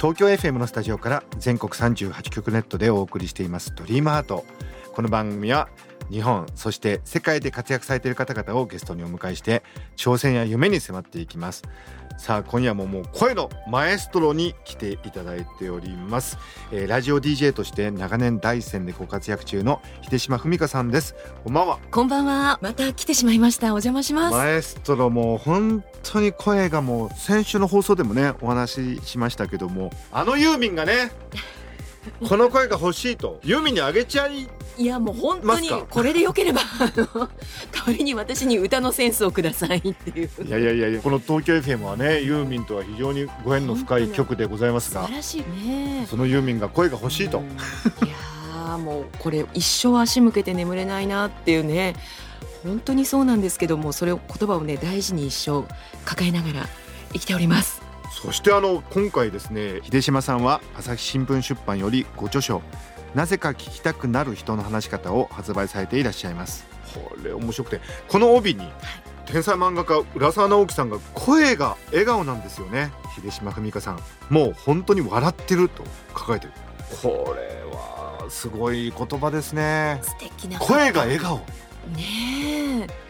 東京 FM のスタジオから全国38局ネットでお送りしていますドリームハート。この番組は日本そして世界で活躍されている方々をゲストにお迎えして挑戦や夢に迫っていきますさあ今夜ももう声のマエストロに来ていただいております、えーラジオ DJ として長年第一線でご活躍中の秀島文香さんですこんばんはこんばんは。また来てしまいました。お邪魔します。マエストロも本当に声がもう先週の放送でもねお話ししましたけどもあのユーミンがね この声が欲しいとユーミンにあげちゃいいやもう本当にこれでよければあの 代わりに私に歌のセンスをくださいっていう。いやいやいやいやこの東京 FM はねユーミンとは非常にご縁の深い曲でございますが素晴らしいね。そのユーミンが声が欲しいとうんいやーもうこれ一生足向けて眠れないなっていうね。本当にそうなんですけどもそれを言葉をね大事に一生抱えながら生きております。そしてあの今回ですね秀島さんは朝日新聞出版よりご著書なぜか聞きたくなる人の話し方を発売されていらっしゃいます。これ面白くてこの帯に天才漫画家浦沢直樹さんが声が笑顔なんですよね。秀島文香さんもう本当に笑ってると書かれてる。これはすごい言葉ですね。素敵な声が笑顔。ねえ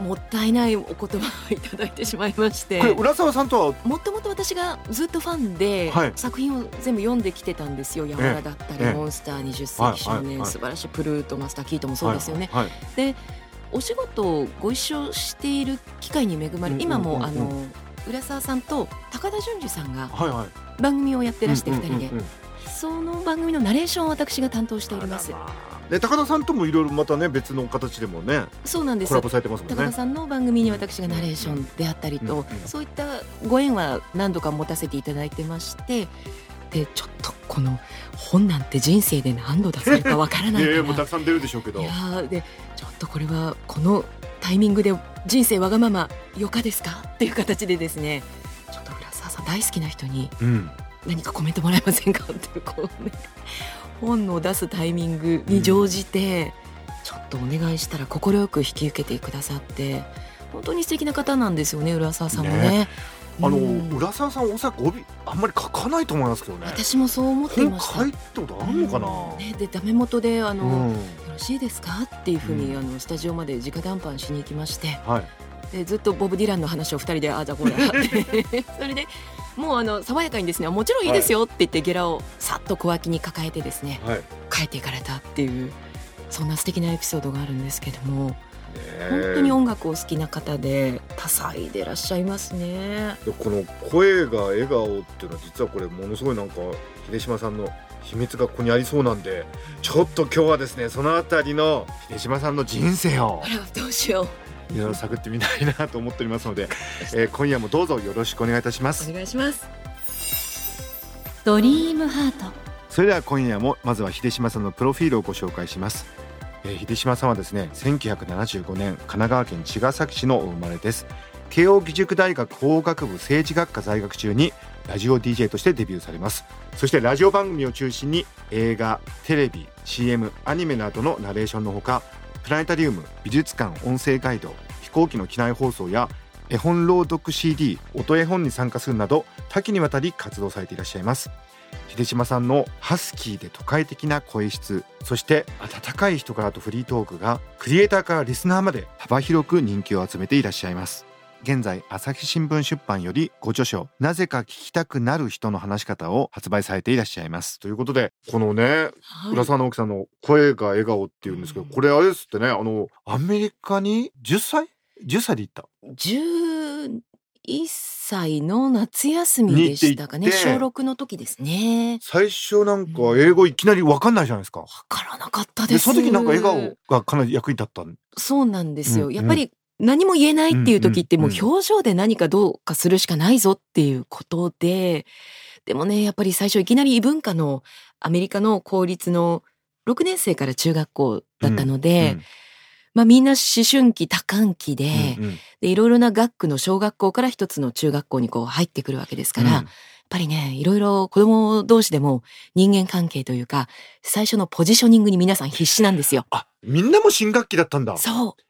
もったいないお言葉をいただいてしまいまして。これ浦沢さんとは？もともと私がずっとファンで、はい。作品を全部読んできてたんですよ「山田だったり、ええ。モンスター20世紀少年、素晴らしいプルートマスター・キートもそうですよね、はいはいお仕事をご一緒している機会に恵まれ、うん今も、あの浦沢さんと高田純次さんが番組をやってらして2人で、その番組のナレーションを私が担当しておりますあらまあで高田さんともいろいろまたね別の形でもねそうなんです。コラボされてますもんね。高田さんの番組に私がナレーションであったりと、うんうんそういったご縁は何度か持たせていただいてましてでちょっとこの本なんて人生で何度出せるかわからないいから。やいやもうたくさん出るでしょうけど。いやーでちょっとこれはこのタイミングで人生わがままよかですか？っていう形でですねちょっと浦沢さん大好きな人にうん。何かコメントもらえませんか？っていうこうね本を出すタイミングに乗じて、ちょっとお願いしたら快く引き受けてくださって本当に素敵な方なんですよね浦沢さんもね。ね。あの、うん。浦沢さんおそらく帯あんまり書かないと思いますけどね。私もそう思ってい本ました。書いたことあるのかな、うん。ね、でダメ元であの、うん。よろしいですか？っていうふうに、うん。あのスタジオまで直談判しに行きまして。はい。でずっとボブ・ディランの話を二人でああじゃあこれって。それでもうあの爽やかにですねもちろんいいですよって言ってゲラをさっと小脇に抱えてですねはい。帰っていかれたっていうそんな素敵なエピソードがあるんですけどもね本当に音楽を好きな方で多彩でいらっしゃいますね。でこの声が笑顔っていうのは実はこれものすごいなんか秀島さんの秘密がここにありそうなんでちょっと今日はですねそのあたりの秀島さんの人生を。あらどうしよいろいろ探ってみたいなと思っておりますので、えー今夜もどうぞよろしくお願いいたします。うお願いします。ドリームハート。それでは今夜もまずは秀島さんのプロフィールをご紹介します、えー秀島さんはですね1975年神奈川県茅ヶ崎市のお生まれです。慶應義塾大学法学部政治学科在学中にラジオ DJ としてデビューされます。そしてラジオ番組を中心に映画テレビ CM アニメなどのナレーションのほかプラネタリウム美術館音声ガイド飛行機の機内放送や絵本朗読 CD 音絵本に参加するなど多岐にわたり活動されていらっしゃいます。秀島さんのハスキーで都会的な声質そして温かい人柄とフリートークがクリエイターからリスナーまで幅広く人気を集めていらっしゃいます。現在朝日新聞出版よりご著書なぜか聞きたくなる人の話し方を発売されていらっしゃいます。ということでこのねはい。浦沢直樹さんの声が笑顔っていうんですけどこれあれですってねあのアメリカに10歳10歳で行った？11歳の夏休みでしたかね。小6の時ですね。最初なんか英語いきなり分かんないじゃないですか。わからなかったでですその時なんか笑顔がかなり役に立ったん？そうなんですよ、うん。やっぱり何も言えないっていう時ってもう表情で何かどうかするしかないぞっていうことででもねやっぱり最初いきなり異文化のアメリカの公立の6年生から中学校だったので、まあみんな思春期多感期で,、うんうん。でいろいろな学区の小学校から一つの中学校にこう入ってくるわけですから、やっぱりねいろいろ子供同士でも人間関係というか最初のポジショニングに皆さん必死なんですよ。あみんなも新学期だったんだ。そう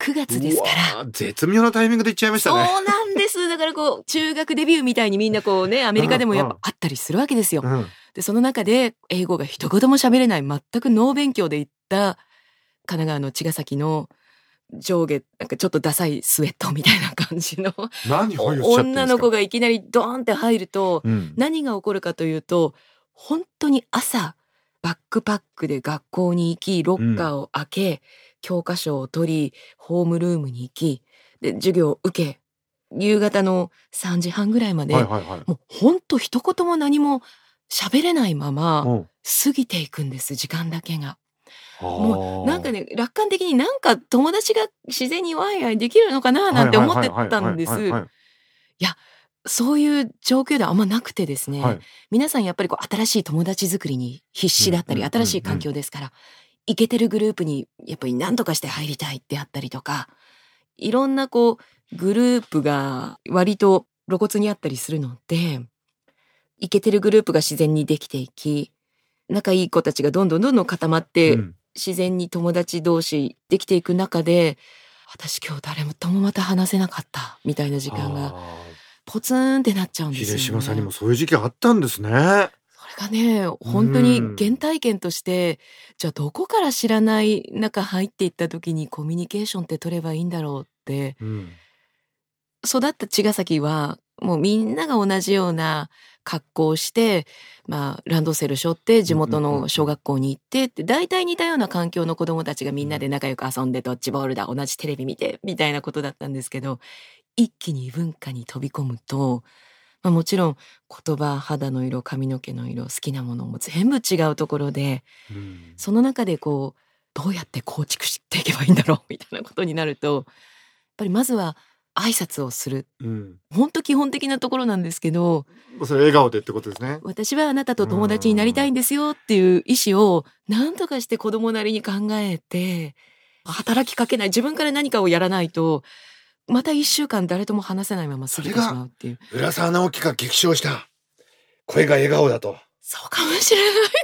9月ですから。絶妙なタイミングで行っちゃいましたね。そうなんです。だからこう、中学デビューみたいにみんなこうね、アメリカでもやっぱあったりするわけですよ。うん。で、その中で英語が一言も喋れない、全くノー勉強で行った神奈川の茅ヶ崎の上下、なんかちょっとダサいスウェットみたいな感じの女の子がいきなりドーンって入ると、うん。何が起こるかというと、本当に朝、バックパックで学校に行き、ロッカーを開け、教科書を取り、ホームルームに行き、で、授業を受け、夕方の3時半ぐらいまで、はいはいはい。もう本当一言も何も喋れないままうん。過ぎていくんです、時間だけが。ももうなんかね、楽観的になんか友達が自然にワイワイできるのかななんて思ってたんです。そういう状況ではあんまなくてですね、はい。皆さんやっぱりこう新しい友達作りに必死だったり、新しい環境ですから、イケてるグループにやっぱり何とかして入りたいってあったりとか、いろんなこうグループが割と露骨にあったりするので、イケてるグループが自然にできていき、仲いい子たちがどんどんどんどん固まって、うん。自然に友達同士できていく中で、私今日誰もともまた話せなかったみたいな時間があポツンってなっちゃうんーですよ、ね。秀島さんにもそういう時期あったんですねそれがね、本当に原体験として、じゃあどこから知らない中入っていった時にコミュニケーションって取ればいいんだろうって、うん。育った茅ヶ崎はもうみんなが同じような格好をして、まあ、ランドセル背負って地元の小学校に行ってって、大体似たような環境の子供たちがみんなで仲良く遊んでドッジボールだ、同じテレビ見て、みたいなことだったんですけど、一気に異文化に飛び込むと、まあ、もちろん言葉、肌の色、髪の毛の色、好きなものも全部違うところで、うん。その中でこう、どうやって構築していけばいいんだろうみたいなことになると、やっぱりまずは挨拶をする。うん。本当基本的なところなんですけど、それ笑顔でってことですね。私はあなたと友達になりたいんですよっていう意思を何とかして子供なりに考えて、働きかけない、自分から何かをやらないと、また一週間誰とも話せないまま過ぎてしまうっていう。浦沢直樹が激賞した。声が笑顔だと。そうかもしれ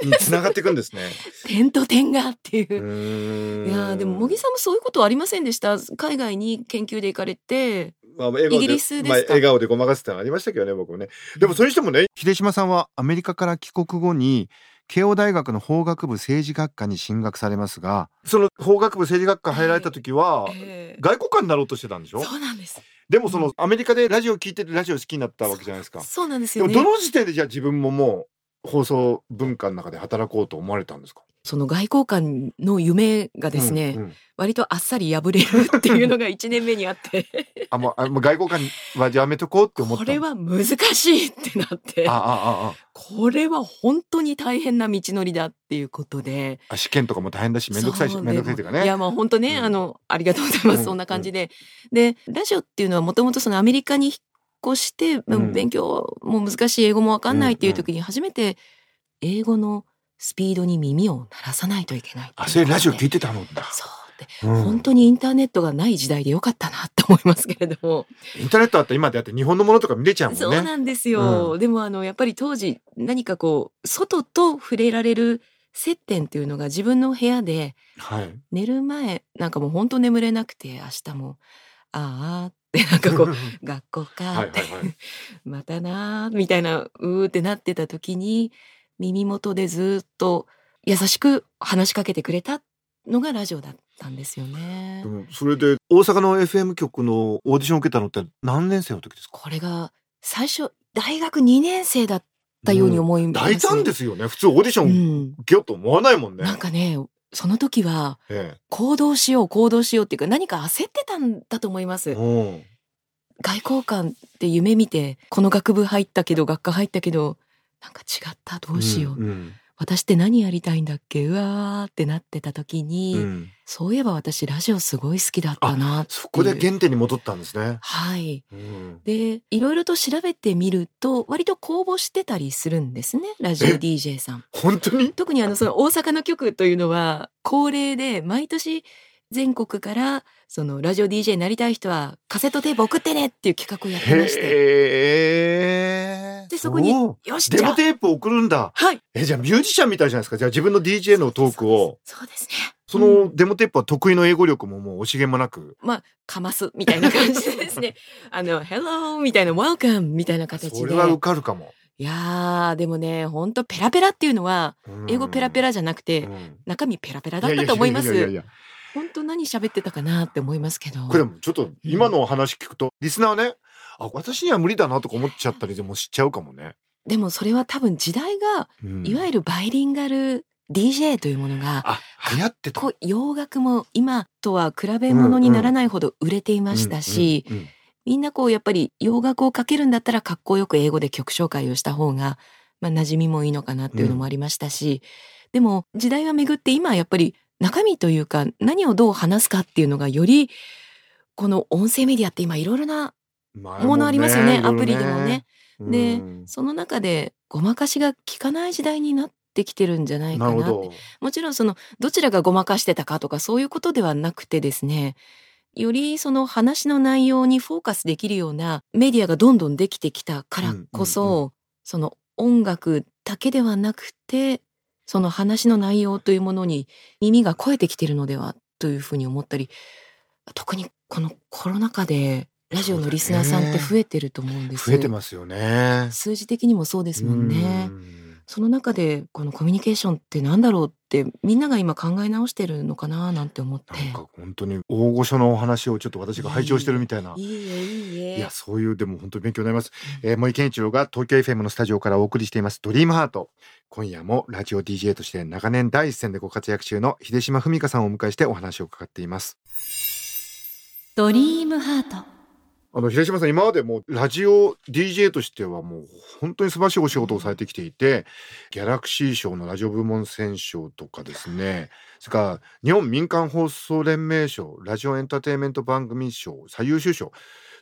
ない。に繋がっていくんですね。点と点がっていう。う。いやーでも茂木さんもそういうことはありませんでした？海外に研究で行かれて。まあ、イギリスですか？まあ、笑顔でごまかすってありましたけどね僕もね。でもそれにしてもね秀島さんはアメリカから帰国後に慶応大学の法学部政治学科に進学されますがその法学部政治学科入られた時は、えー外交官になろうとしてたんでしょ？そうなんです。でもそのアメリカでラジオ聞いててラジオ好きになったわけじゃないですか。そうなんですでよね。もどの時点でじゃあ自分ももう放送文化の中で働こうと思われたんですか？その外交官の夢がですね、うんうん。割とあっさり破れるっていうのが 1年目にあって。あもうあもう外交官はやめとこうって思ったこれは難しいってなって。ああああ。これは本当に大変な道のりだっていうことで。あ試験とかも大変だし面倒くさいし面倒くさいというかね。いやまあ本当ね、うん。あのありがとうございます、うんそんな感じで。でラジオっていうのはもともとそのアメリカに引っ越して、うん。勉強も難しい英語もわかんないっていう時に初めて英語のスピードに耳を鳴らさないといけないっていうあそれラジオ聞いててたのだ、そう。でうん。本当にインターネットがない時代でよかったなって思いますけれども、インターネットあったら今であって日本のものとか見れちゃうもんね。そうなんですよ、うでもあのやっぱり当時何かこう外と触れられる接点っていうのが自分の部屋ではい。寝る前なんかもう本当眠れなくて明日もああってなんかこう 学校かって、またなーみたいなうーってなってた時に耳元でずっと優しく話しかけてくれたのがラジオだったんですよね。で。もそれで大阪の FM 局のオーディションを受けたのって何年生の時ですか？これが最初大学2年生だったように思います、大胆ですよね。普通オーディショうンん、受けようと思わないもんね、なんかねその時はえ行動しよう行動しようっていうか何か焦ってたんだと思います。え。うん。外交官って夢見てこの学部入ったけど学科入ったけどなんか違った？どうしよう、んん。私って何やりたいんだっけ？うわーってなってた時に、うん。そういえば私ラジオすごい好きだったなそこで原点に戻ったんですね。はい。うん。でいろいろと調べてみると割と公募してたりするんですねラジオえ？DJ さん。本当に？特にあのその大阪の局というのは恒例で毎年全国からそのラジオ DJ になりたい人はカセットテープ送ってねっていう企画をやってまして。へえ。でそこにうよしデモテープ送るんだ。はい。え、じゃあミュージシャンみたいじゃないですか。じゃあ自分の DJ のトークを、そうです。ね。そのデモテープは得意の英語力ももう惜しげもなく。まあかますみたいな感じでですね。あの Hello みたいな Welcome みたいな形で。それは受かるかも。いやーでもねほんとペラペラっていうのはうん。英語ペラペラじゃなくて、うん。中身ペラペラだったと思います。やややや。や本当何喋ってたかなって思いますけど。これでもちょっと今のお話聞くと、リスナーはね、あ、私には無理だなとか思っちゃったりでもしちゃうかもね。でもそれは多分時代がうんいわゆるバイリンガル DJ というものが、あ、流行ってた。こう洋楽も今とは比べ物にならないほど売れていましたし、うんうんうんみんなこうやっぱり洋楽をかけるんだったらかっこよく英語で曲紹介をした方が、まあ、馴染みもいいのかなっていうのもありましたし、でも時代は巡って今はやっぱり中身というか何をどう話すかっていうのがよりこの音声メディアって今いろいろな前ものありますよねいろいろアプリでもね。でうんその中でごまかしが効かない時代になってきてるんじゃないかなって。もちろんそのどちらがごまかしてたかとかそういうことではなくてですねよりその話の内容にフォーカスできるようなメディアがどんどんできてきたからこそ、うんうんその音楽だけではなくてその話の内容というものに耳が超えてきてるのではというふうに思ったり特にこのコロナ禍でラジオのリスナーさんって増えてると思うんです増えてますよね。数字的にもそうですもんね。うんその中でこのコミュニケーションってなんだろうってみんなが今考え直してるのかななんて思って。なんか本当に大御所のお話をちょっと私が拝聴してるみたいな。いいえいいえ。いや、そういう、でも本当に勉強になります。えー、森健一郎が東京 FM のスタジオからお送りしています、ドリームハート。今夜もラジオ DJ として長年第一線でご活躍中の秀島文香さんをお迎えしてお話を伺っています。ドリームハートあの、秀島さん、今までもうラジオ DJ としてはもう本当に素晴らしいお仕事をされてきていて、ギャラクシー賞のラジオ部門選奨とかですね、それから日本民間放送連盟賞、ラジオエンターテインメント番組賞、最優秀賞、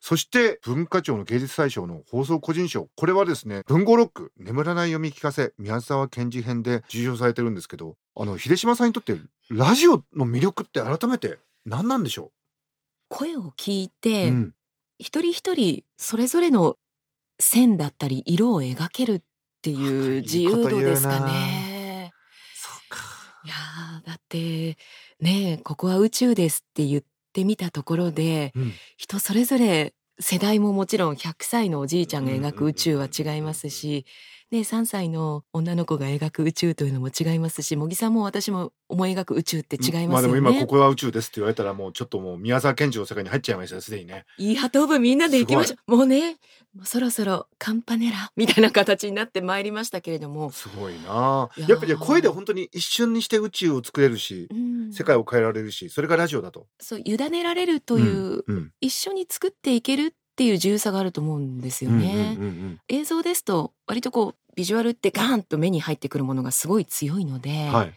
そして文化庁の芸術大賞の放送個人賞、これはですね、文豪ロック、眠らない読み聞かせ、宮沢賢治編で受賞されてるんですけど、あの、秀島さんにとってラジオの魅力って改めて何なんでしょ声を聞いうて、うん一人一人それぞれの線だったり色を描けるっていう自由度ですかね。そうか。いやーだってねえここは宇宙ですって言ってみたところでうん人それぞれ世代ももちろん100歳のおじいちゃんが描く宇宙は違いますし、ね、3歳の女の子が描く宇宙というのも違いますし茂木さんも私も思い描く宇宙って違いますよね。まあでも今ここは宇宙ですって言われたらもうちょっともう宮沢賢治の世界に入っちゃいましたよすでにね。いい鳩部みんなで行きましょう。もうねもうそろそろカンパネラみたいな形になってまいりましたけれども、すごいなやーやっぱり声で本当に一瞬にして宇宙を作れるしう、ん世界を変えられるしそれがラジオだと。そう委ねられるという、うん一緒に作っていけるっていう自由さがあると思うんですようんね。うんうんうん映像ですと割とこうビジュアルってガーンと目に入ってくるものがすごい強いので、はい。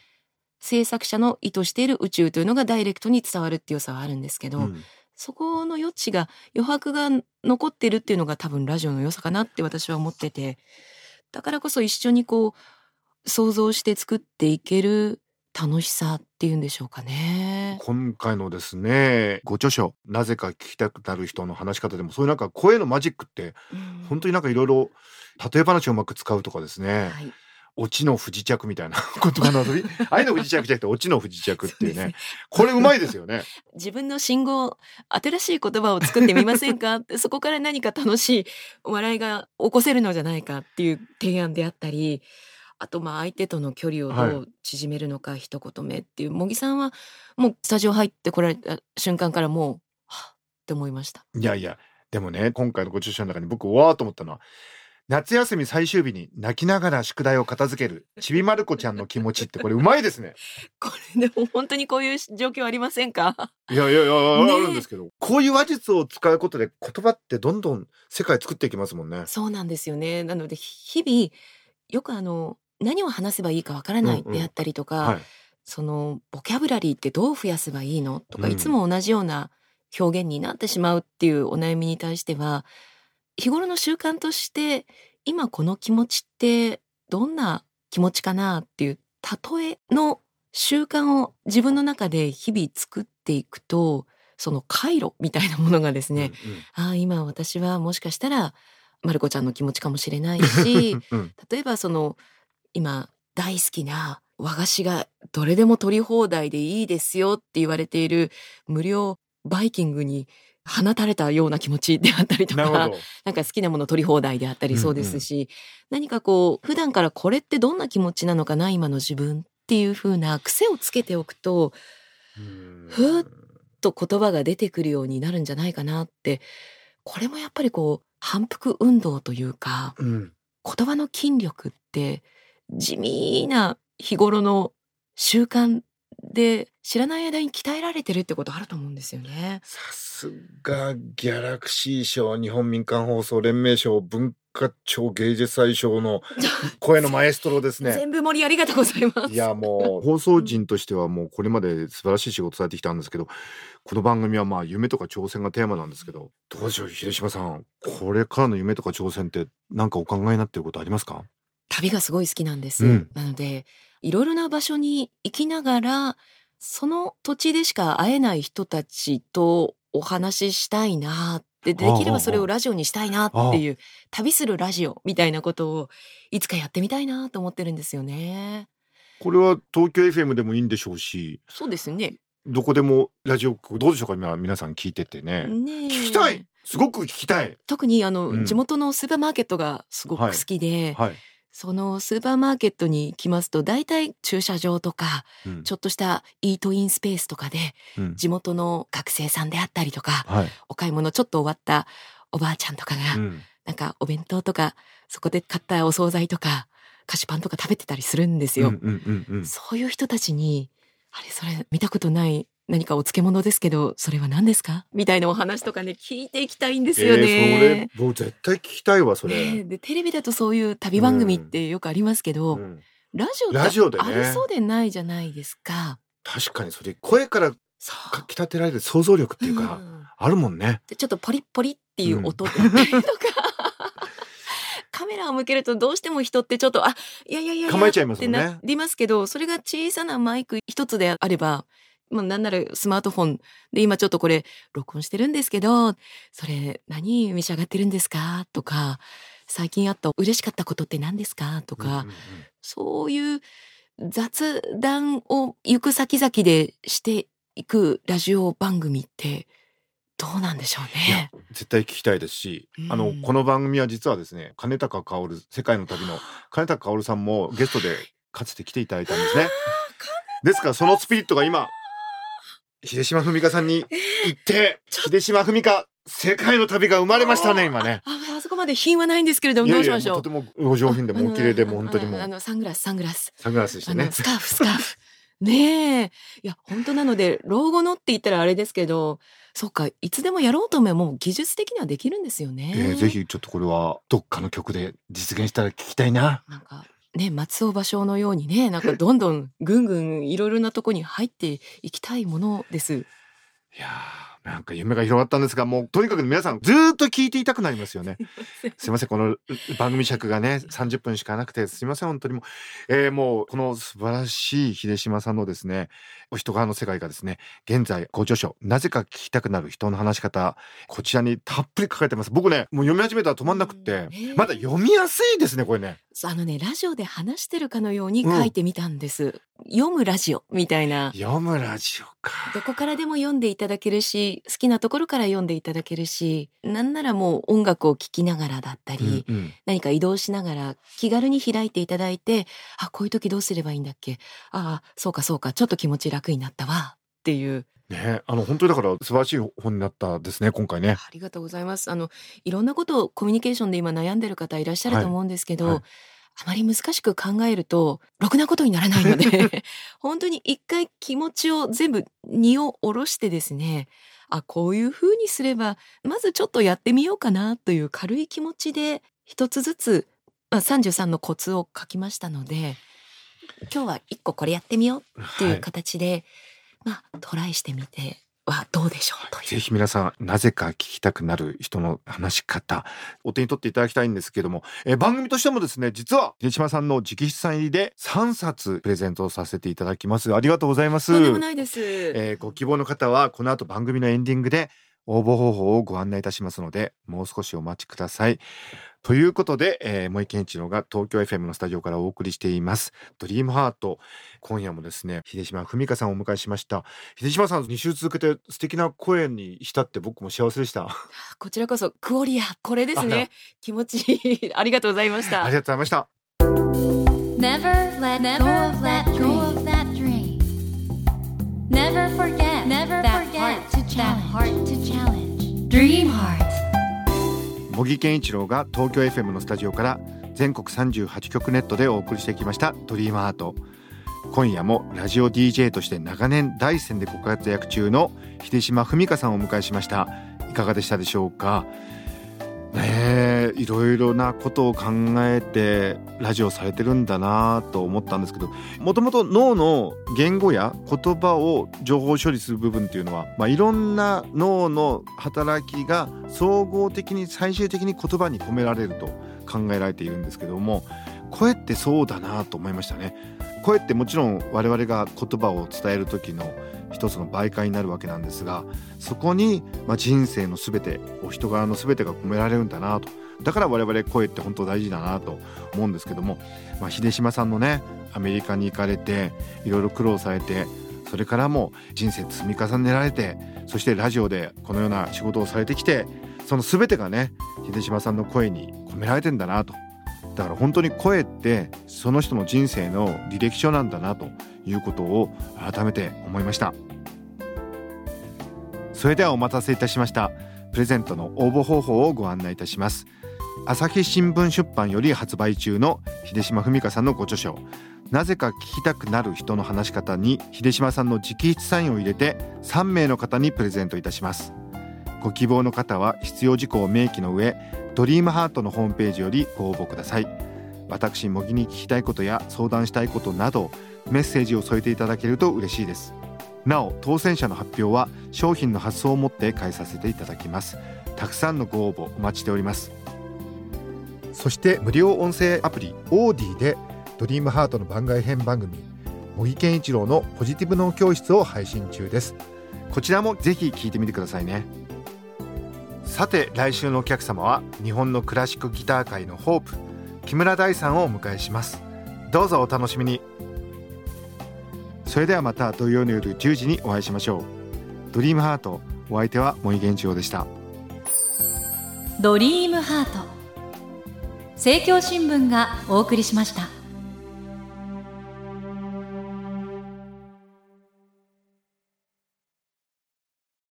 制作者の意図している宇宙というのがダイレクトに伝わるっていう良さはあるんですけど、うん。そこの余地が余白が残ってるっていうのが多分ラジオの良さかなって私は思っててだからこそ一緒にこう想像して作っていける楽しさっていうんでしょうかね。今回のですねご著書「なぜか聞きたくなる人」の話し方でもそういうなんか声のマジックってうん。本当になんかいろいろ例え話をうまく使うとかですね。はいオチの不時着みたいな 言葉の遊び？愛の不時着じゃなくてオチの不時着っていうそうですねこれうまいですよね。自分の信号新しい言葉を作ってみませんか？ってそこから何か楽しい笑いが起こせるのじゃないかっていう提案であったりあとまあ相手との距離をはどう縮めるのか一言目っていう茂木さんはもうスタジオ入ってこられた瞬間からもうはっって思いました。いやいや、でもね、今回のご著書の中に僕、わーっと思ったのは、夏休み最終日に泣きながら宿題を片付ける、ちびまる子ちゃんの気持ちって、これうまいですね。これでも本当にこういう状況ありませんか？いやいやいや、ねあるんですけど、こういう話術を使うことで言葉ってどんどん世界作っていきますもんね。そうなんですよね。なので日々よくあの何を話せばいいかわからないうんうんであったりとか、はいそのボキャブラリーってどう増やせばいいのとか、うんいつも同じような表現になってしまうっていうお悩みに対しては日頃の習慣として今この気持ちってどんな気持ちかなっていう例えの習慣を自分の中で日々作っていくとその回路みたいなものがですね、ああ今私はもしかしたらまる子ちゃんの気持ちかもしれないしうんうん。例えばその今大好きな和菓子がどれでも取り放題でいいですよって言われている無料バイキングに放たれたような気持ちであったりとかな。なんか好きなもの取り放題であったりそうですし、何かこう普段からこれってどんな気持ちなのかな今の自分っていう風な癖をつけておくとふっと言葉が出てくるようになるんじゃないかなってこれもやっぱりこう反復運動というかうん。言葉の筋力って地味な日頃の習慣で知らない間に鍛えられてるってことあると思うんですよね。さすがギャラクシー賞日本民間放送連盟賞文化庁芸術祭賞の 声のマエストロですね。全部盛りありがとうございます。いやもう 放送人としてはもうこれまで素晴らしい仕事されてきたんですけどこの番組はまあ夢とか挑戦がテーマなんですけどどうでしょう秀島さんこれからの夢とか挑戦って何かお考えになっていることありますか？旅がすごい好きなんです。うんなのでいろいろな場所に行きながらその土地でしか会えない人たちとお話ししたいなってできればそれをラジオにしたいなっていう旅するラジオみたいなことをいつかやってみたいなと思ってるんですよね。これは東京 FM でもいいんでしょうし。そうですね。どこでもラジオ局どうでしょうか今皆さん聞いててね。聞きたい。すごく聞きたい。特にあの、うん。地元のスーパーマーケットがすごく好きで、はい、そのスーパーマーケットに来ますと大体駐車場とかうん。ちょっとしたイートインスペースとかでうん。地元の学生さんであったりとかはい。お買い物ちょっと終わったおばあちゃんとかが、うん。なんかお弁当とかそこで買ったお惣菜とか菓子パンとか食べてたりするんですよ。そういう人たちにあれそれ見たことない何かお漬物ですけどそれは何ですか？みたいなお話とかね聞いていきたいんですよね。えー、それもう絶対聞きたいわそれ、ねえでテレビだとそういう旅番組ってよくありますけど、うん。ラジオラジオでね。ありそうでないじゃないですか。確かにそれ声からかき立てられる想像力っていうか、ん。あるもんね。でちょっとポリッポリっていう音だったりとか、カメラを向けるとどうしても人ってちょっとあいやいやいやいや構えちゃいますね。ってなりますけどそれが小さなマイク一つであればまあ、なんならスマートフォンで今ちょっとこれ録音してるんですけどそれ何召し上がってるんですか？とか最近あった嬉しかったことって何ですか？とか、そういう雑談を行く先々でしていくラジオ番組ってどうなんでしょうね。絶対聞きたいですし、うん。あのこの番組は実はですね金高薫世界の旅の 金高薫さんもゲストでかつて来ていただいたんですね。ですからそのスピリットが今秀島文香さんに行って秀島文香世界の旅が生まれましたね今ね。ああそこまで品はないんですけれどもどうしましょう？とてもお上品でもうお綺麗でもう本当にもあのあうのサングラスサングラス。サングラスしてね。スカーフスカーフ。ねえ。いや本当なので老後のって言ったらあれですけどそっかいつでもやろうと思えばもう技術的にはできるんですよね。えーぜひちょっとこれはどっかの曲で実現したら聞きたいな。なんかね松尾芭蕉のようにね なんかどんどんぐんぐんいろいろなとこに入っていきたいものです。いやーなんか夢が広がったんですがもうとにかく皆さんずーっと聞いていたくなりますよね。すいませんこの番組尺がね30分しかなくてすいません本当にもう、えーもうこの素晴らしい秀島さんのですねお人柄の世界がですね現在ご著書なぜか聞きたくなる人の話し方こちらにたっぷり書かれてます。僕ねもう読み始めたら止まんなくってまだ読みやすいですねこれね。あのねラジオで話してるかのように書いてみたんです。読むラジオみたいな。読むラジオか。どこからでも読んでいただけるし好きなところから読んでいただけるしなんならもう音楽を聴きながらだったり、うんうん。何か移動しながら気軽に開いていただいてあこういう時どうすればいいんだっけ？ああそうかそうか。ちょっと気持ち楽になったわ。っていう。ねあの本当にだから素晴らしい本になったですね今回ね。ありがとうございます。あのいろんなことをコミュニケーションで今悩んでる方いらっしゃると思うんですけど、はいはいあまり難しく考えるとろくなことにならないので 本当に一回気持ちを全部荷を下ろしてですねあこういう風にすればまずちょっとやってみようかなという軽い気持ちで一つずつまあ33のコツを書きましたので今日は一個これやってみようっていう形で、まあトライしてみてはどうでしょうぜひ皆さんなぜか聞きたくなる人の話し方お手に取っていただきたいんですけども、えー番組としてもですね実は秀島さんの直筆サイン入りで3冊プレゼントさせていただきます。ありがとうございます。とんでもないです、えーご希望の方はこの後番組のエンディングで応募方法をご案内いたしますのでもう少しお待ちください。ということで、えー、森健一郎が東京 FM のスタジオからお送りしています「ドリームハート今夜もですね秀島文香さんをお迎えしました秀島さん2週続けて素敵な声に浸って僕も幸せでしたこちらこそクオリアこれですね気持ちいい ありがとうございましたありがとうございました Never let Never go of that let dream. go of that dream. Never forget. Never that forget heart to that challenge. heart to challenge. Dream heart. 茂木健一郎が東京 FM のスタジオから全国38局ネットでお送りしてきました「ドリームアート。今夜もラジオ DJ として長年第一線でご活躍中の秀島文香さんをお迎えしました。いかがでしたでしょうか？ねえいろいろなことを考えてラジオされてるんだなと思ったんですけどもともと脳の言語や言葉を情報処理する部分っていうのは、まあ、いろんな脳の働きが総合的に最終的に言葉に込められると考えられているんですけども声ってそうだなと思いましたね。声ってもちろん我々が言葉を伝える時の一つの媒介になるわけなんですがそこに、まあ、人生の全てお人柄の全てが込められるんだなと。だから我々声って本当大事だなと思うんですけども、まあ、秀島さんのねアメリカに行かれていろいろ苦労されてそれからも人生積み重ねられてそしてラジオでこのような仕事をされてきてその全てがね秀島さんの声に込められてんだなとだから本当に声ってその人の人生の履歴書なんだなということを改めて思いました。それではお待たせいたしました。プレゼントの応募方法をご案内いたします。朝日新聞出版より発売中の秀島文香さんのご著書。なぜか聞きたくなる人の話し方に秀島さんの直筆サインを入れて3名の方にプレゼントいたします。ご希望の方は必要事項を明記の上ドリームハートのホームページよりご応募ください。私模擬に聞きたいことや相談したいことなどメッセージを添えていただけると嬉しいです。なお当選者の発表は商品の発送をもって返させていただきます。たくさんのご応募お待ちしております。そして無料音声アプリオーディでドリームハートの番外編番組茂木健一郎のポジティブ脳教室を配信中です。こちらもぜひ聞いてみてくださいね。さて来週のお客様は日本のクラシックギター界のホープ木村大さんをお迎えします。どうぞお楽しみに。それではまた土曜の夜10時にお会いしましょう。ドリームハートお相手は森源一郎でした。ドリームハート。政教新聞がお送りしました。